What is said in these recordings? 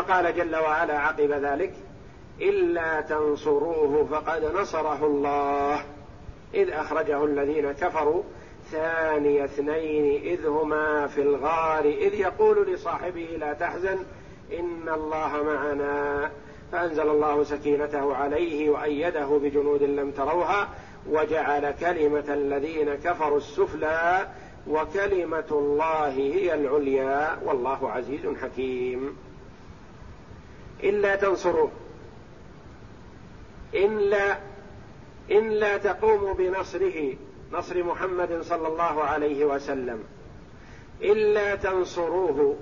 قال جل وعلا عقب ذلك إلا تنصروه فقد نصره الله. إذ أخرجه الذين كفروا ثاني اثنين إذ هما في الغار إذ يقول لصاحبه لا تحزن إن الله معنا. فأنزل الله سكينته عليه وأيده بجنود لم تروها وجعل كلمة الذين كفروا السفلى وكلمة الله هي العليا. والله عزيز حكيم. إلا تنصروه إن لا إن لا تقوموا بنصره نصر محمد صلى الله عليه وسلم. إلا تنصروه.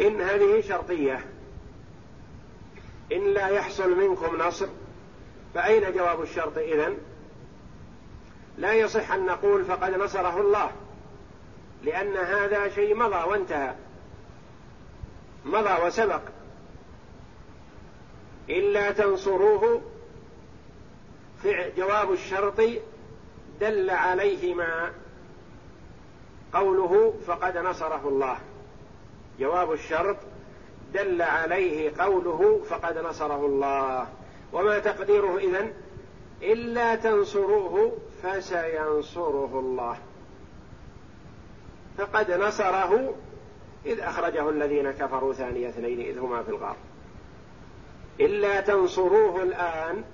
إن هذه شرطية. إن لا يحصل منكم نصر فأين جواب الشرط إذن؟ لا يصح أن نقول فقد نصره الله لأن هذا شيء مضى وانتهى. مضى وسبق. إلا تنصروه. جواب الشرط دل عليه ما قوله فقد نصره الله. جواب الشرط دل عليه قوله فقد نصره الله. وما تقديره إذن؟ إلا تنصروه فسينصره الله. فقد نصره إذ أخرجه الذين كفروا ثاني اثنين إذ هما في الغار. إلا تنصروه الآن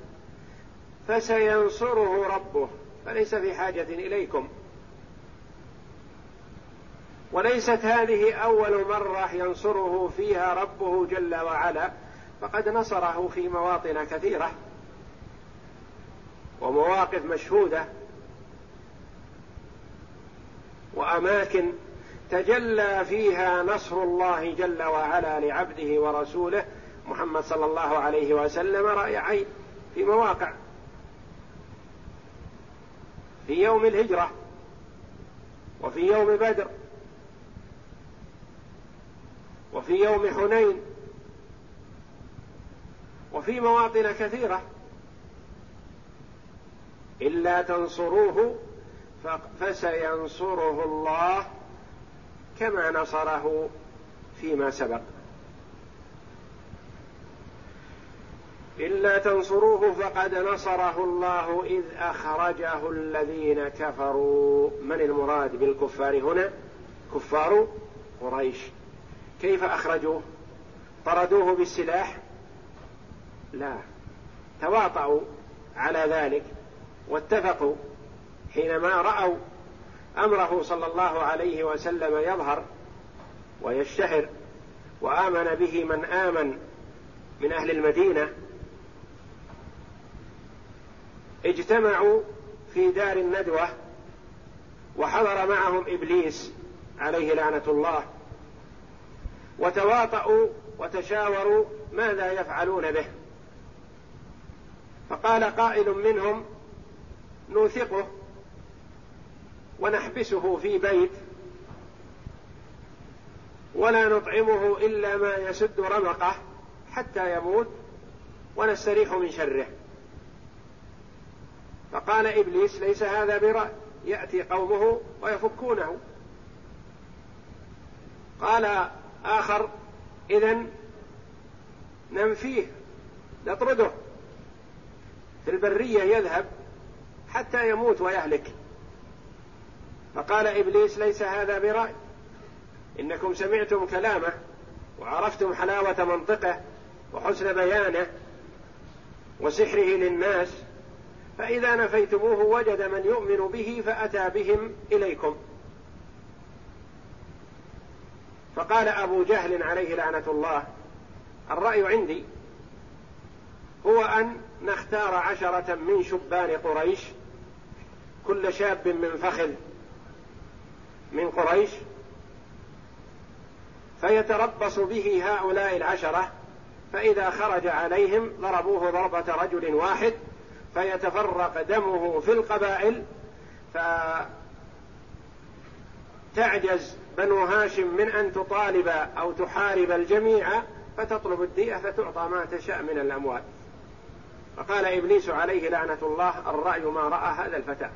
فسينصره ربه فليس في حاجة إليكم. وليست هذه أول مرة ينصره فيها ربه جل وعلا فقد نصره في مواطن كثيرة ومواقف مشهودة وأماكن تجلى فيها نصر الله جل وعلا لعبده ورسوله محمد صلى الله عليه وسلم رأي عين في مواقع. في يوم الهجرة وفي يوم بدر وفي يوم حنين وفي مواطن كثيرة. إلا تنصروه فسينصره الله كما نصره فيما سبق. إلا تنصروه فقد نصره الله إذ أخرجه الذين كفروا. من المراد بالكفار هنا؟ كفار قريش. كيف أخرجوه؟ طردوه بالسلاح؟ لا. تواطؤوا على ذلك واتفقوا حينما رأوا أمره صلى الله عليه وسلم يظهر ويشتهر وآمن به من آمن من أهل المدينة اجتمعوا في دار الندوة وحضر معهم إبليس عليه لعنة الله. وتواطؤوا وتشاوروا ماذا يفعلون به. فقال قائل منهم نوثقه ونحبسه في بيت ولا نطعمه إلا ما يسد رمقه حتى يموت ونستريح من شره. فقال إبليس ليس هذا برأي. يأتي قومه ويفكونه. قال آخر اذا ننفيه نطرده. في البرية يذهب حتى يموت ويهلك. فقال إبليس ليس هذا برأي. إنكم سمعتم كلامه وعرفتم حلاوة منطقه وحسن بيانه وسحره للناس. فإذا نفيتموه وجد من يؤمن به فأتى بهم إليكم. فقال أبو جهل عليه لعنة الله الرأي عندي هو أن نختار عشرة من شبان قريش كل شاب من فخذ من قريش فيتربص به هؤلاء العشرة فإذا خرج عليهم ضربوه ضربة رجل واحد فيتفرق دمه في القبائل فتعجز بنو هاشم من أن تطالب أو تحارب الجميع فتطلب الدية فتعطى ما تشاء من الأموال. فقال إبليس عليه لعنة الله الرأي ما رأى هذا الفتى.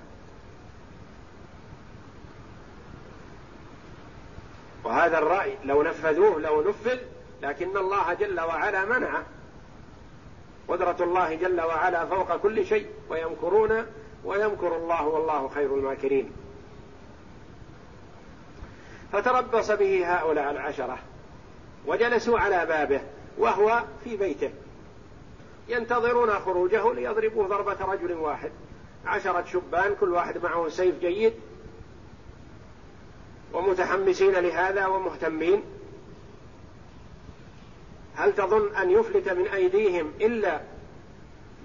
وهذا الرأي لو نفذوه لو نفذ لكن الله جل وعلا منعه قدرة الله جل وعلا فوق كل شيء ويمكرون ويمكر الله والله خير الماكرين. فتربص به هؤلاء العشرة وجلسوا على بابه وهو في بيته. ينتظرون خروجه ليضربوه ضربة رجل واحد. عشرة شبان كل واحد معه سيف جيد. ومتحمسين لهذا ومهتمين. هل تظن أن يفلت من أيديهم إلا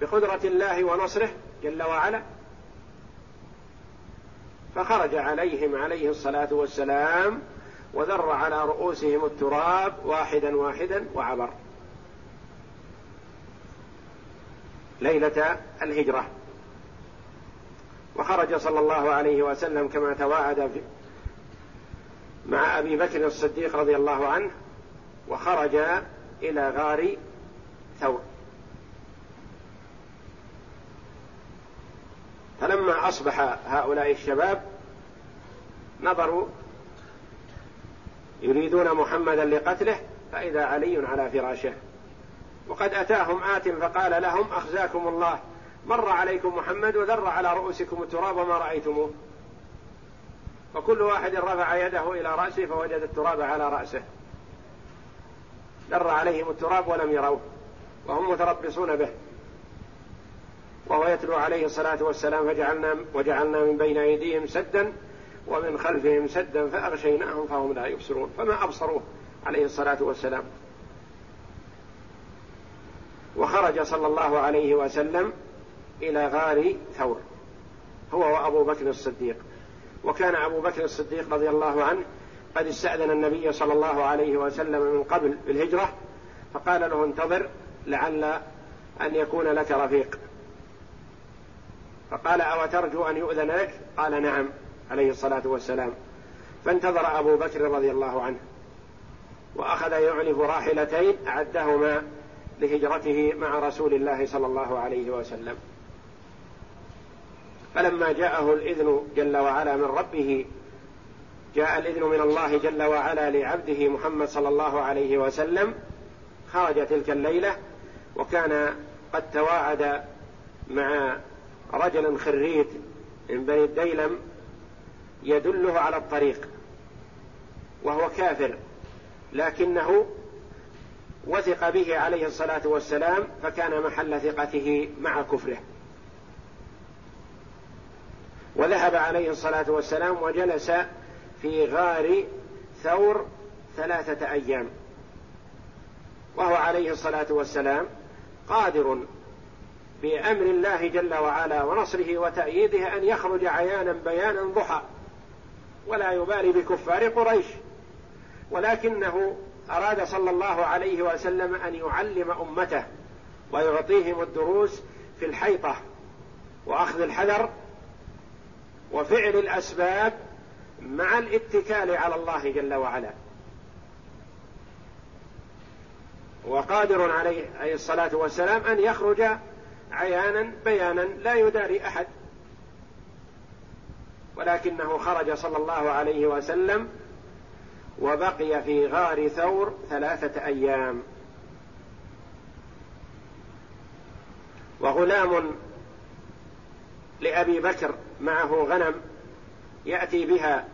بقدرة الله ونصره جل وعلا؟ فخرج عليهم عليه الصلاة والسلام وذر على رؤوسهم التراب واحدا واحدا وعبر. ليلة الهجرة. وخرج صلى الله عليه وسلم كما تواعد مع أبي بكر الصديق رضي الله عنه وخرج إلى غار ثور. فلما أصبح هؤلاء الشباب نظروا يريدون محمدا لقتله فإذا علي على فراشه. وقد أتاهم آت فقال لهم أخزاكم الله. مر عليكم محمد وذر على رؤوسكم التراب وما رأيتموه. فكل واحد رفع يده إلى رأسه فوجد التراب على رأسه. در عليهم التراب ولم يروه وهم متربصون به. وهو يتلو عليه الصلاة والسلام فجعلنا وجعلنا من بين أيديهم سدا ومن خلفهم سدا فأغشيناهم فهم لا يبصرون فما أبصروه عليه الصلاة والسلام. وخرج صلى الله عليه وسلم إلى غار ثور هو وأبو بكر الصديق. وكان أبو بكر الصديق رضي الله عنه قد استأذن النبي صلى الله عليه وسلم من قبل بالهجرة فقال له انتظر لعل أن يكون لك رفيق. فقال أو ترجو أن يؤذن لك؟ قال نعم عليه الصلاة والسلام. فانتظر أبو بكر رضي الله عنه وأخذ يعنف راحلتين أعدهما لهجرته مع رسول الله صلى الله عليه وسلم. فلما جاءه الإذن جل وعلا من ربه جاء الإذن من الله جل وعلا لعبده محمد صلى الله عليه وسلم خرج تلك الليلة وكان قد تواعد مع رجل خريت من بني الديلم يدله على الطريق وهو كافر لكنه وثق به عليه الصلاة والسلام فكان محل ثقته مع كفره. وذهب عليه الصلاة والسلام وجلس في غار ثور ثلاثة أيام. وهو عليه الصلاة والسلام قادر بأمر الله جل وعلا ونصره وتأييده أن يخرج عيانا بيانا ضحى. ولا يبالي بكفار قريش. ولكنه أراد صلى الله عليه وسلم أن يعلم أمته ويعطيهم الدروس في الحيطة وأخذ الحذر وفعل الأسباب مع الاتكال على الله جل وعلا. وقادر عليه عليه الصلاة والسلام أن يخرج عيانا بيانا لا يداري أحد. ولكنه خرج صلى الله عليه وسلم وبقي في غار ثور ثلاثة أيام. وغلام لأبي بكر معه غنم يأتي بها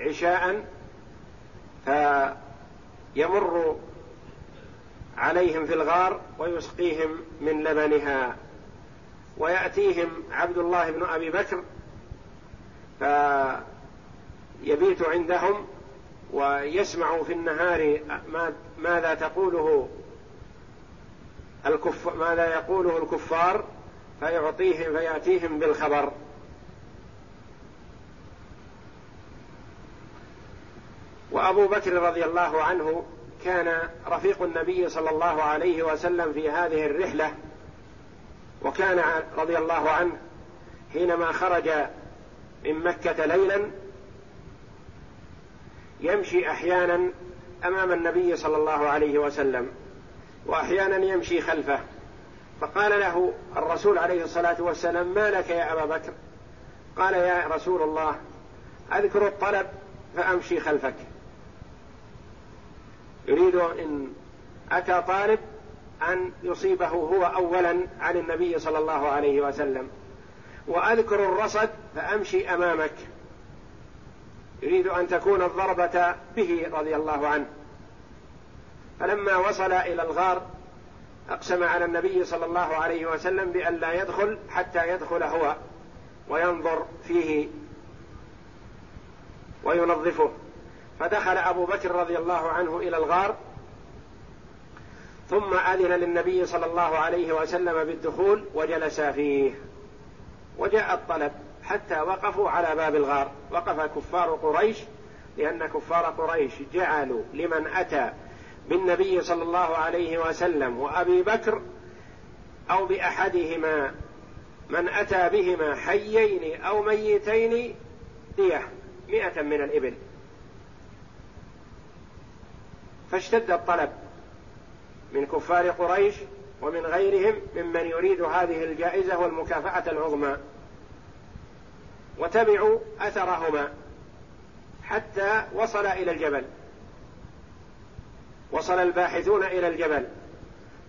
عشاء فيمر عليهم في الغار ويسقيهم من لبنها ويأتيهم عبد الله بن أبي بكر فيبيت عندهم ويسمع في النهار ماذا تقوله الكف ماذا يقوله الكفار فيعطيهم فيأتيهم بالخبر. وأبو بكر رضي الله عنه كان رفيق النبي صلى الله عليه وسلم في هذه الرحلة وكان رضي الله عنه حينما خرج من مكة ليلا يمشي أحيانا أمام النبي صلى الله عليه وسلم واحيانا يمشي خلفه. فقال له الرسول عليه الصلاة والسلام ما لك يا أبا بكر؟ قال يا رسول الله أذكر الطلب فأمشي خلفك. يريد إن أتى طالب أن يصيبه هو أولا عن النبي صلى الله عليه وسلم. وأذكر الرصد فأمشي أمامك. يريد أن تكون الضربة به رضي الله عنه. فلما وصل إلى الغار أقسم على النبي صلى الله عليه وسلم بأن لا يدخل حتى يدخل هو وينظر فيه وينظفه. فدخل أبو بكر رضي الله عنه إلى الغار ثم أذن للنبي صلى الله عليه وسلم بالدخول وجلس فيه. وجاء الطلب حتى وقفوا على باب الغار. وقف كفار قريش لأن كفار قريش جعلوا لمن أتى بالنبي صلى الله عليه وسلم وأبي بكر أو بأحدهما من أتى بهما حيين أو ميتين دية مئة من الإبل. فاشتد الطلب من كفار قريش ومن غيرهم ممن يريد هذه الجائزة والمكافأة العظمى. وتبعوا أثرهما حتى وصل إلى الجبل. وصل الباحثون إلى الجبل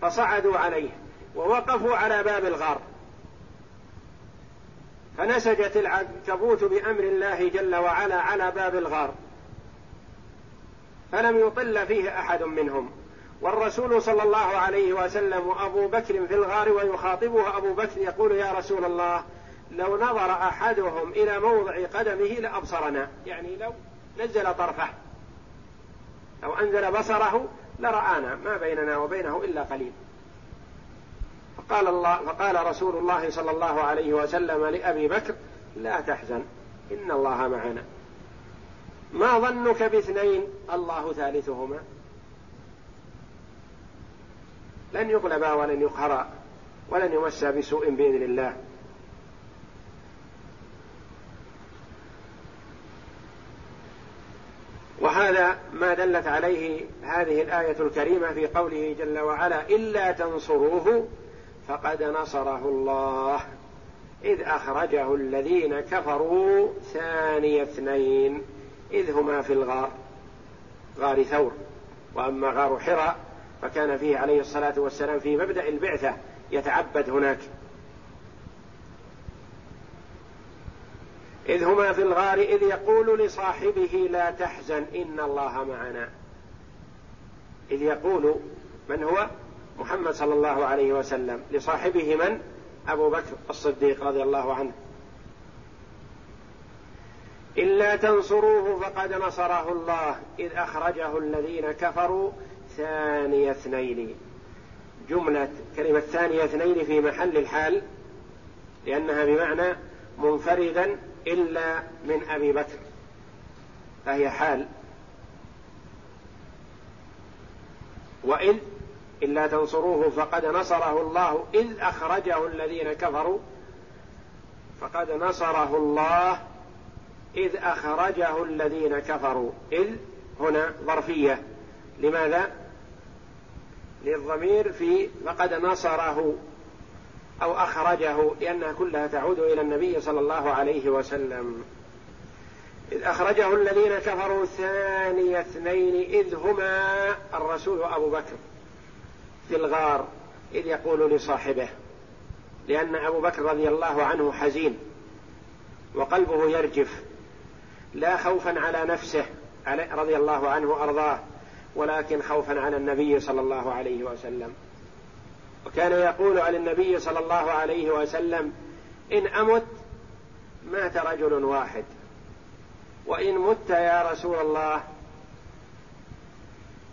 فصعدوا عليه ووقفوا على باب الغار. فنسجت العنكبوت بأمر الله جل وعلا على باب الغار. فلم يطل فيه أحد منهم. والرسول صلى الله عليه وسلم وأبو بكر في الغار ويخاطبه أبو بكر يقول يا رسول الله لو نظر أحدهم إلى موضع قدمه لأبصرنا. يعني لو نزل طرفه لو أنزل بصره لرآنا ما بيننا وبينه إلا قليل. فقال الله فقال رسول الله صلى الله عليه وسلم لأبي بكر لا تحزن إن الله معنا. ما ظنك باثنين؟ الله ثالثهما. لن يغلبا ولن يقهرا ولن يمسا بسوء بإذن الله. وهذا ما دلت عليه هذه الآية الكريمة في قوله جل وعلا إلا تنصروه فقد نصره الله. إذ أخرجه الذين كفروا ثاني اثنين. إذ هما في الغار غار ثور. وأما غار حراء فكان فيه عليه الصلاة والسلام في مبدأ البعثة يتعبد هناك. إذ هما في الغار إذ يقول لصاحبه لا تحزن إن الله معنا. إذ يقول من هو؟ محمد صلى الله عليه وسلم. لصاحبه من؟ أبو بكر الصديق رضي الله عنه. إلا تنصروه فقد نصره الله إذ أخرجه الذين كفروا ثاني اثنين. جملة كلمة ثاني اثنين في محل الحال لأنها بمعنى منفردا إلا من أبي بكر. فهي حال. وإذ إلا تنصروه فقد نصره الله إذ أخرجه الذين كفروا فقد نصره الله إذ أخرجه الذين كفروا. إذ هنا ظرفية. لماذا؟ للضمير في فقد نصره أو أخرجه لأنها كلها تعود إلى النبي صلى الله عليه وسلم. إذ أخرجه الذين كفروا ثاني اثنين إذ هما الرسول أبو بكر في الغار إذ يقول لصاحبه لأن أبو بكر رضي الله عنه حزين وقلبه يرجف. لا خوفا على نفسه رضي الله عنه وأرضاه ولكن خوفا على النبي صلى الله عليه وسلم. وكان يقول على النبي صلى الله عليه وسلم إن أمت مات رجل واحد وإن مت يا رسول الله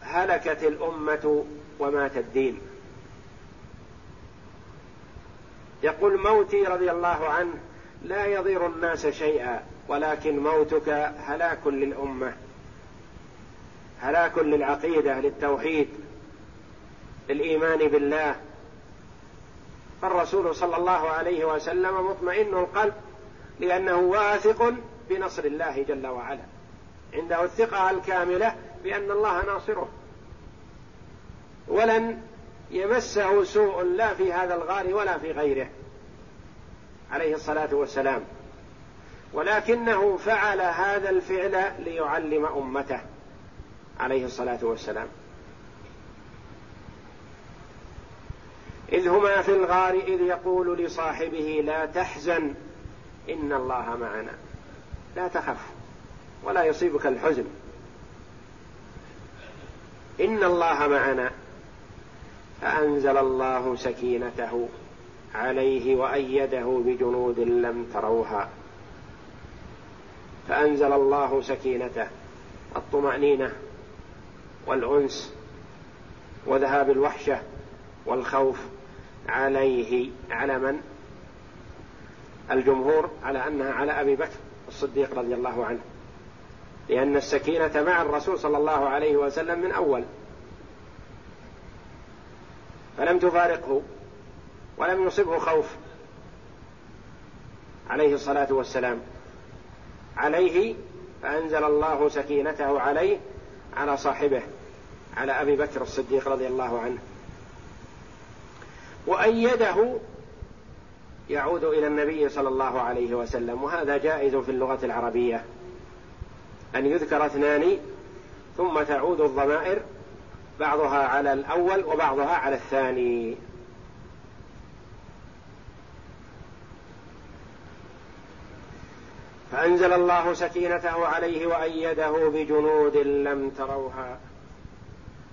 هلكت الأمة ومات الدين. يقول موتي رضي الله عنه لا يضير الناس شيئا. ولكن موتك هلاك للأمة هلاك للعقيدة للتوحيد للإيمان بالله. فالرسول صلى الله عليه وسلم مطمئن القلب لأنه واثق بنصر الله جل وعلا عنده الثقة الكاملة بأن الله ناصره. ولن يمسه سوء لا في هذا الغار ولا في غيره. عليه الصلاة والسلام. ولكنه فعل هذا الفعل ليعلم أمته عليه الصلاة والسلام. إذ هما في الغار إذ يقول لصاحبه لا تحزن إن الله معنا. لا تخف ولا يصيبك الحزن. إن الله معنا. فأنزل الله سكينته عليه وأيده بجنود لم تروها. فأنزل الله سكينته الطمأنينة والأنس وذهاب الوحشة والخوف عليه على من؟ الجمهور على أنها على أبي بكر الصديق رضي الله عنه لأن السكينة مع الرسول صلى الله عليه وسلم من أول فلم تفارقه ولم يصبه خوف عليه الصلاة والسلام عليه فأنزل الله سكينته عليه على صاحبه على أبي بكر الصديق رضي الله عنه. وأيده يعود إلى النبي صلى الله عليه وسلم وهذا جائز في اللغة العربية. أن يذكر اثنان ثم تعود الضمائر بعضها على الأول وبعضها على الثاني. فأنزل الله سكينته عليه وأيده بجنود لم تروها.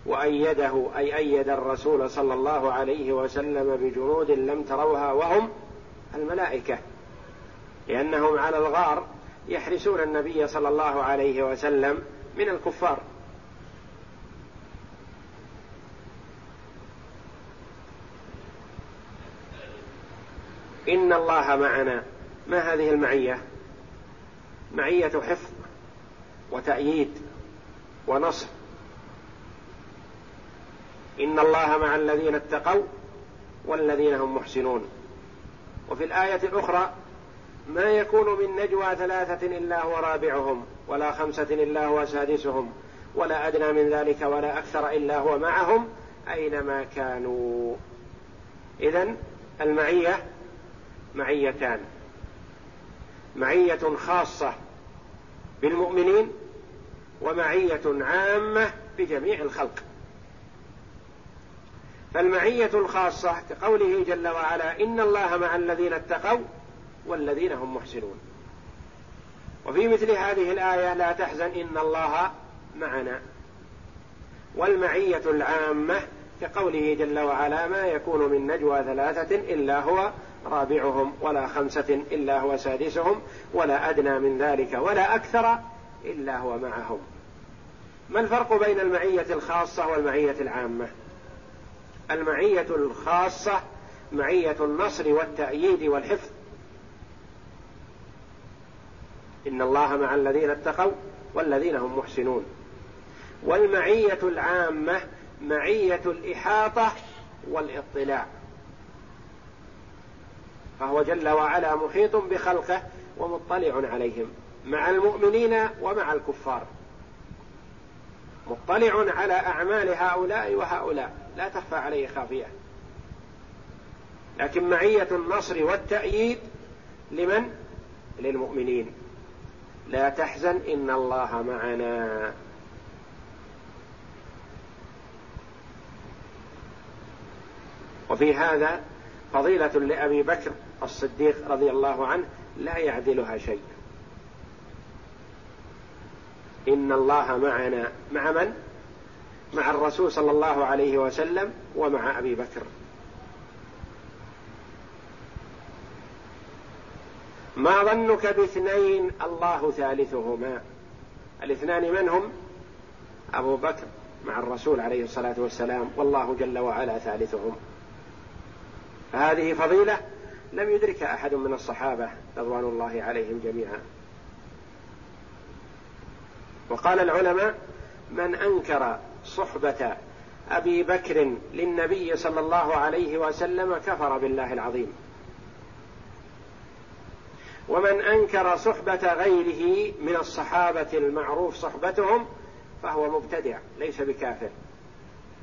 وأيده أي أيد الرسول صلى الله عليه وسلم بجنود لم تروها وهم الملائكة لأنهم على الغار يحرسون النبي صلى الله عليه وسلم من الكفار. إن الله معنا. ما هذه المعية؟ معية حفظ وتأييد ونصر إن الله مع الذين اتقوا والذين هم محسنون. وفي الآية الأخرى ما يكون من نجوى ثلاثة إلا هو رابعهم ولا خمسة إلا هو سادسهم ولا أدنى من ذلك ولا أكثر إلا هو معهم أينما كانوا. إذا المعية معيتان. معية خاصة بالمؤمنين ومعية عامة بجميع الخلق. فالمعية الخاصة كقوله جل وعلا إن الله مع الذين اتقوا والذين هم محسنون. وفي مثل هذه الآية لا تحزن إن الله معنا. والمعية العامة كقوله جل وعلا ما يكون من نجوى ثلاثة إلا هو رابعهم ولا خمسة إلا هو سادسهم ولا أدنى من ذلك ولا أكثر إلا هو معهم. ما الفرق بين المعية الخاصة والمعية العامة؟ المعية الخاصة معية النصر والتأييد والحفظ. إن الله مع الذين اتقوا والذين هم محسنون. والمعية العامة معية الإحاطة والاطلاع. فهو جل وعلا محيط بخلقه ومطلع عليهم مع المؤمنين ومع الكفار. مطلع على أعمال هؤلاء وهؤلاء لا تخفى عليه خافية. لكن معية النصر والتأييد لمن؟ للمؤمنين. لا تحزن إن الله معنا. وفي هذا فضيلة لأبي بكر الصديق رضي الله عنه لا يعدلها شيء. إن الله معنا مع من؟ مع الرسول صلى الله عليه وسلم ومع أبي بكر. ما ظنك باثنين الله ثالثهما؟ الاثنان من هم؟ أبو بكر مع الرسول عليه الصلاة والسلام والله جل وعلا ثالثهم. هذه فضيلة لم يدركها أحد من الصحابة رضوان الله عليهم جميعا. وقال العلماء من أنكر صحبة أبي بكر للنبي صلى الله عليه وسلم كفر بالله العظيم. ومن أنكر صحبة غيره من الصحابة المعروف صحبتهم فهو مبتدع ليس بكافر.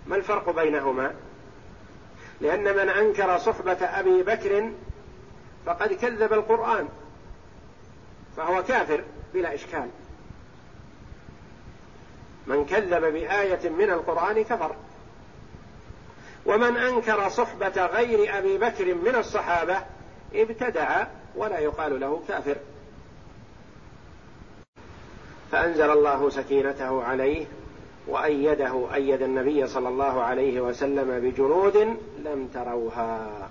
ما الفرق بينهما؟ لأن من أنكر صحبة أبي بكر فقد كذب القرآن. فهو كافر بلا إشكال. من كذب بآية من القرآن كفر. ومن أنكر صحبة غير أبي بكر من الصحابة ابتدع ولا يقال له كافر. فأنزل الله سكينته عليه وأيده أيد النبي صلى الله عليه وسلم بجنود لم تروها.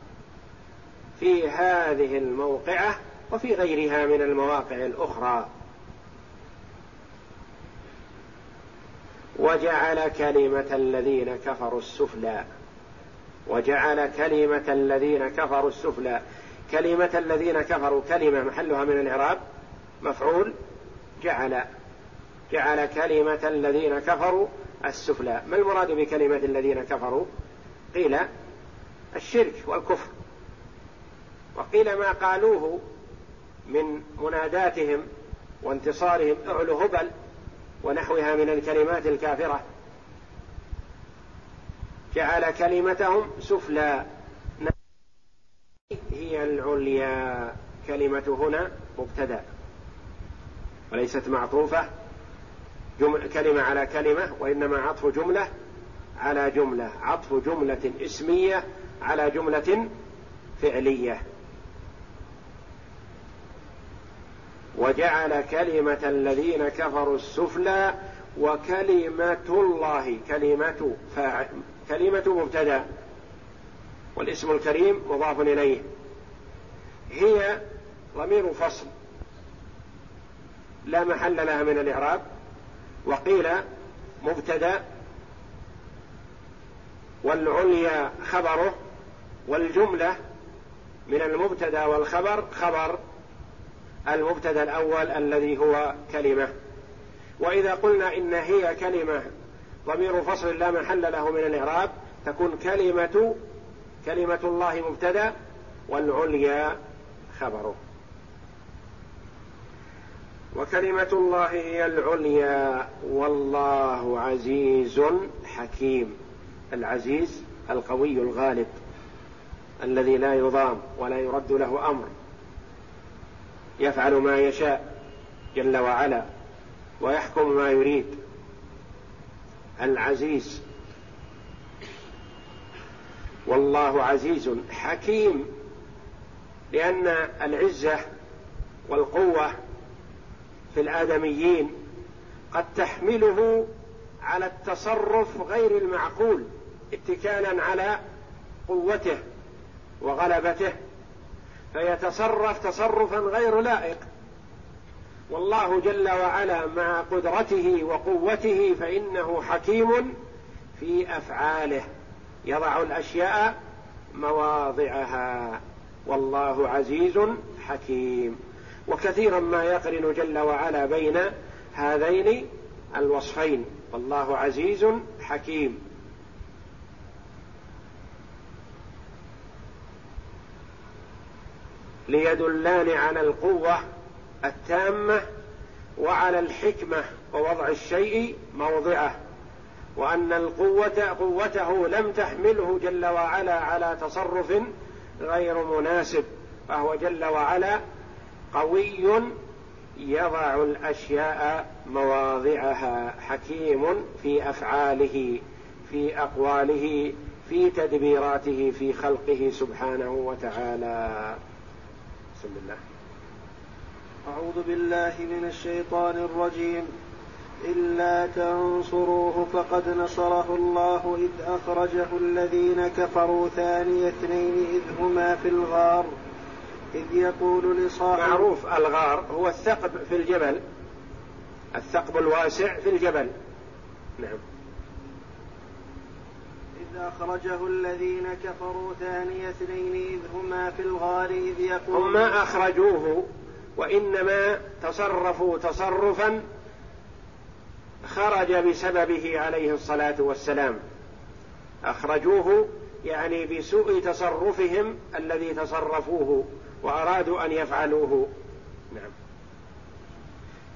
في هذه الموقعة وفي غيرها من المواقع الأخرى. وجعل كلمة الذين كفروا السفلى. وجعل كلمة الذين كفروا السفلى. كلمة الذين كفروا كلمة محلها من الإعراب مفعول جعل. جعل كلمة الذين كفروا السفلى. ما المراد بكلمة الذين كفروا؟ قيل الشرك والكفر. وقيل ما قالوه من مناداتهم وانتصارهم اعلو هبل ونحوها من الكلمات الكافرة. جعل كلمتهم سفلى. هي العليا. كلمة هنا مبتدأ. وليست معطوفة. كلمة على كلمة وإنما عطف جملة على جملة. عطف جملة اسمية على جملة فعلية. وجعل كلمة الذين كفروا السفلى وكلمة الله كلمة فاعل كلمة مبتدأ. والاسم الكريم مضاف إليه. هي ضمير فصل. لا محل لها من الإعراب. وقيل مبتدأ. والعليا خبره. والجملة من المبتدأ والخبر خبر. المبتدأ الأول الذي هو كلمة. وإذا قلنا إن هي كلمة ضمير فصل لا محل له من الإعراب تكون كلمة كلمة الله مبتدأ والعليا خبره وكلمة الله هي العليا والله عزيز حكيم. العزيز القوي الغالب الذي لا يضام ولا يرد له أمر. يفعل ما يشاء جل وعلا ويحكم ما يريد. العزيز. والله عزيز حكيم. لأن العزة والقوة في الآدميين قد تحمله على التصرف غير المعقول اتكالا على قوته وغلبته فيتصرف تصرفا غير لائق. والله جل وعلا مع قدرته وقوته فإنه حكيم في أفعاله. يضع الأشياء مواضعها. والله عزيز حكيم. وكثيرا ما يقرن جل وعلا بين هذين الوصفين. والله عزيز حكيم. ليدلان على القوة التامة وعلى الحكمة ووضع الشيء موضعه وأن القوة قوته لم تحمله جل وعلا على تصرف غير مناسب فهو جل وعلا قوي يضع الأشياء مواضعها حكيم في أفعاله في أقواله في تدبيراته في خلقه سبحانه وتعالى. بسم الله. أعوذ بالله من الشيطان الرجيم. إلا تنصروه فقد نصره الله إذ أخرجه الذين كفروا ثاني اثنين إذ هما في الغار. إذ يقول لصاحبه معروف الغار هو الثقب في الجبل. الثقب الواسع في الجبل. نعم. أخرجه الذين كفروا ثاني اثنين إذ هما في الغار إذ يقول هم ما أخرجوه وإنما تصرفوا تصرفا خرج بسببه عليه الصلاة والسلام. أخرجوه يعني بسوء تصرفهم الذي تصرفوه وأرادوا أن يفعلوه. نعم.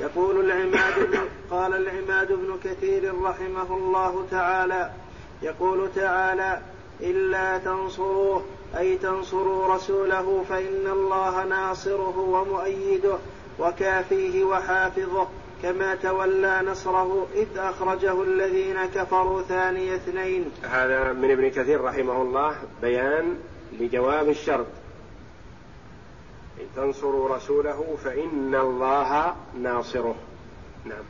يقول العماد بن قال العماد بن كثير رحمه الله تعالى يقول تعالى إلا تنصروه أي تنصروا رسوله فإن الله ناصره ومؤيده وكافيه وحافظه كما تولى نصره إذ أخرجه الذين كفروا ثاني اثنين. هذا من ابن كثير رحمه الله بيان لجواب الشرط. إن تنصروا رسوله فإن الله ناصره. نعم.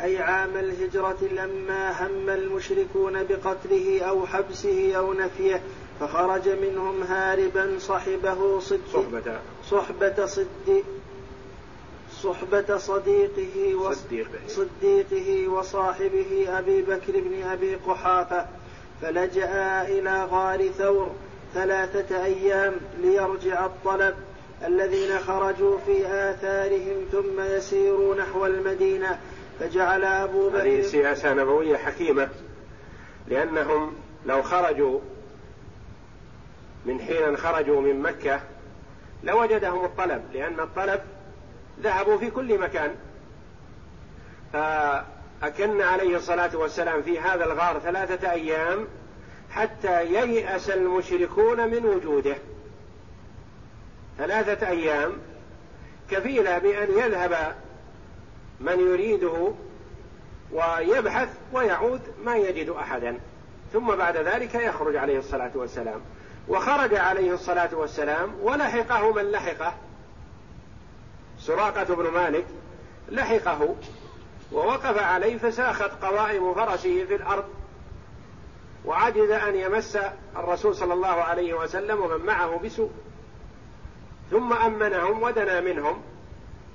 أي عام الهجرة لما هم المشركون بقتله أو حبسه أو نفيه فخرج منهم هاربا صحبه صد صحبة. صحبة صد صحبة صديقه وصديقه صديقه وصاحبه أبي بكر بن أبي قحافة فلجأ إلى غار ثور ثلاثة أيام ليرجع الطلب الذين خرجوا في آثارهم ثم يسيروا نحو المدينة. فجعل أبو بكر هذه سياسة نبوية حكيمة لأنهم لو خرجوا من حين خرجوا من مكة لوجدهم الطلب لأن الطلب ذهبوا في كل مكان. فأكن عليه الصلاة والسلام في هذا الغار ثلاثة أيام حتى ييأس المشركون من وجوده. ثلاثة أيام كفيلة بأن يذهب من يريده ويبحث ويعود ما يجد أحدا. ثم بعد ذلك يخرج عليه الصلاة والسلام. وخرج عليه الصلاة والسلام ولحقه من لحقه. سراقة بن مالك لحقه ووقف عليه فساخت قوائم فرسه في الأرض. وعجز أن يمس الرسول صلى الله عليه وسلم ومن معه بسوء. ثم أمنهم ودنا منهم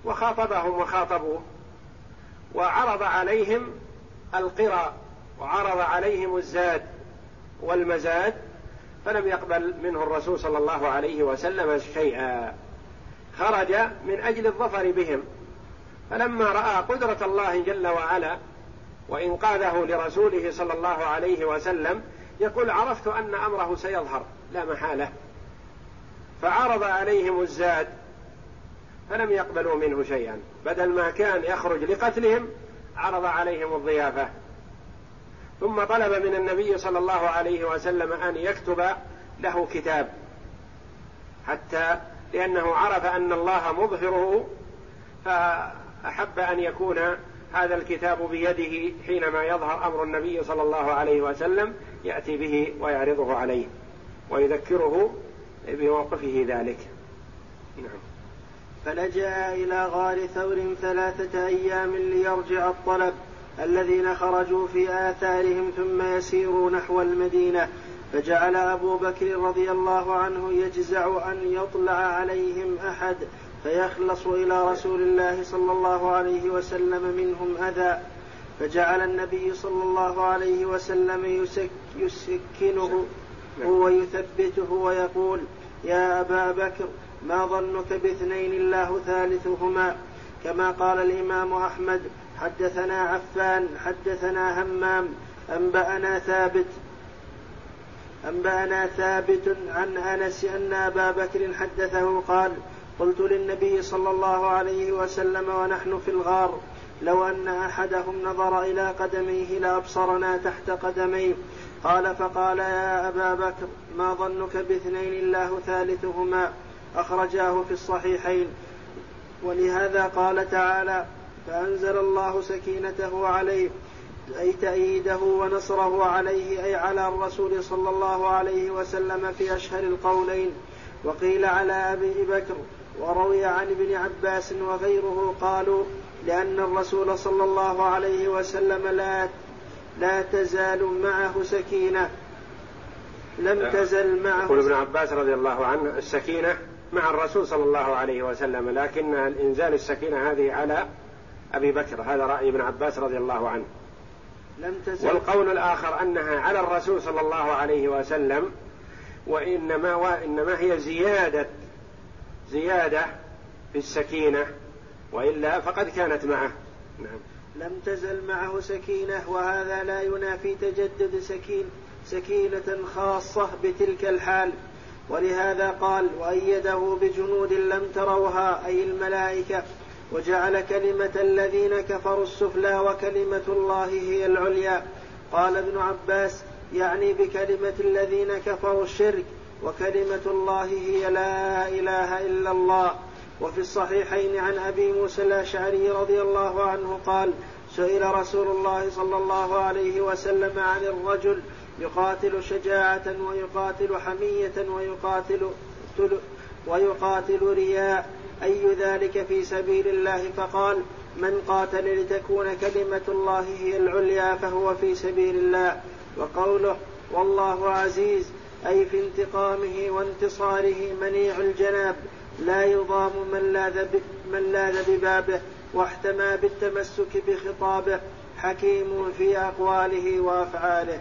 وخاطبهم وخاطبوه وعرض عليهم القرى وعرض عليهم الزاد والمزاد فلم يقبل منه الرسول صلى الله عليه وسلم شيئا. خرج من أجل الظفر بهم فلما رأى قدرة الله جل وعلا وانقاذه لرسوله صلى الله عليه وسلم يقول عرفت أن أمره سيظهر لا محالة. فعرض عليهم الزاد فلم يقبلوا منه شيئا. بدل ما كان يخرج لقتلهم عرض عليهم الضيافة. ثم طلب من النبي صلى الله عليه وسلم أن يكتب له كتاب. حتى لأنه عرف أن الله مظهره فأحب أن يكون هذا الكتاب بيده حينما يظهر أمر النبي صلى الله عليه وسلم يأتي به ويعرضه عليه ويذكره بموقفه ذلك. نعم. فلجأ إلى غار ثور ثلاثة أيام ليرجع الطلب الذين خرجوا في آثارهم ثم يسيروا نحو المدينة. فجعل أبو بكر رضي الله عنه يجزع أن يطلع عليهم أحد فيخلص إلى رسول الله صلى الله عليه وسلم منهم أذى فجعل النبي صلى الله عليه وسلم يسك يسكنه ويثبته ويقول يا أبا بكر ما ظنك باثنين الله ثالثهما؟ كما قال الإمام أحمد حدثنا عفان حدثنا همام أنبأنا ثابت أنبأنا ثابت عن أنس أن أبا بكر حدثه قال قلت للنبي صلى الله عليه وسلم ونحن في الغار لو أن أحدهم نظر إلى قدميه لأبصرنا تحت قدميه. قال فقال يا أبا بكر ما ظنك باثنين الله ثالثهما؟ أخرجاه في الصحيحين. ولهذا قال تعالى فأنزل الله سكينته عليه أي تأييده ونصره عليه أي على الرسول صلى الله عليه وسلم في أشهر القولين. وقيل على أبي بكر وروي عن ابن عباس وغيره قالوا لأن الرسول صلى الله عليه وسلم لا لا تزال معه سكينة. لم تزل معه يقول ابن عباس رضي الله عنه السكينة مع الرسول صلى الله عليه وسلم لكن الإنزال السكينة هذه على أبي بكر هذا رأي ابن عباس رضي الله عنه. لم تزل. والقول الآخر أنها على الرسول صلى الله عليه وسلم وإنما وإنما هي زيادة زيادة في السكينة وإلا فقد كانت معه. نعم. لم تزل معه سكينة وهذا لا ينافي تجدد سكين سكينة خاصة بتلك الحال. ولهذا قال وأيده بجنود لم تروها أي الملائكة. وجعل كلمة الذين كفروا السفلى وكلمة الله هي العليا. قال ابن عباس يعني بكلمة الذين كفروا الشرك وكلمة الله هي لا إله إلا الله. وفي الصحيحين عن أبي موسى الأشعري رضي الله عنه قال سئل رسول الله صلى الله عليه وسلم عن الرجل يقاتل شجاعة ويقاتل حمية ويقاتل ويقاتل رياء أي ذلك في سبيل الله؟ فقال من قاتل لتكون كلمة الله هي العليا فهو في سبيل الله. وقوله والله عزيز أي في انتقامه وانتصاره منيع الجناب لا يضام من لاذ من لاذ ببابه واحتمى بالتمسك بخطابه حكيم في أقواله وأفعاله.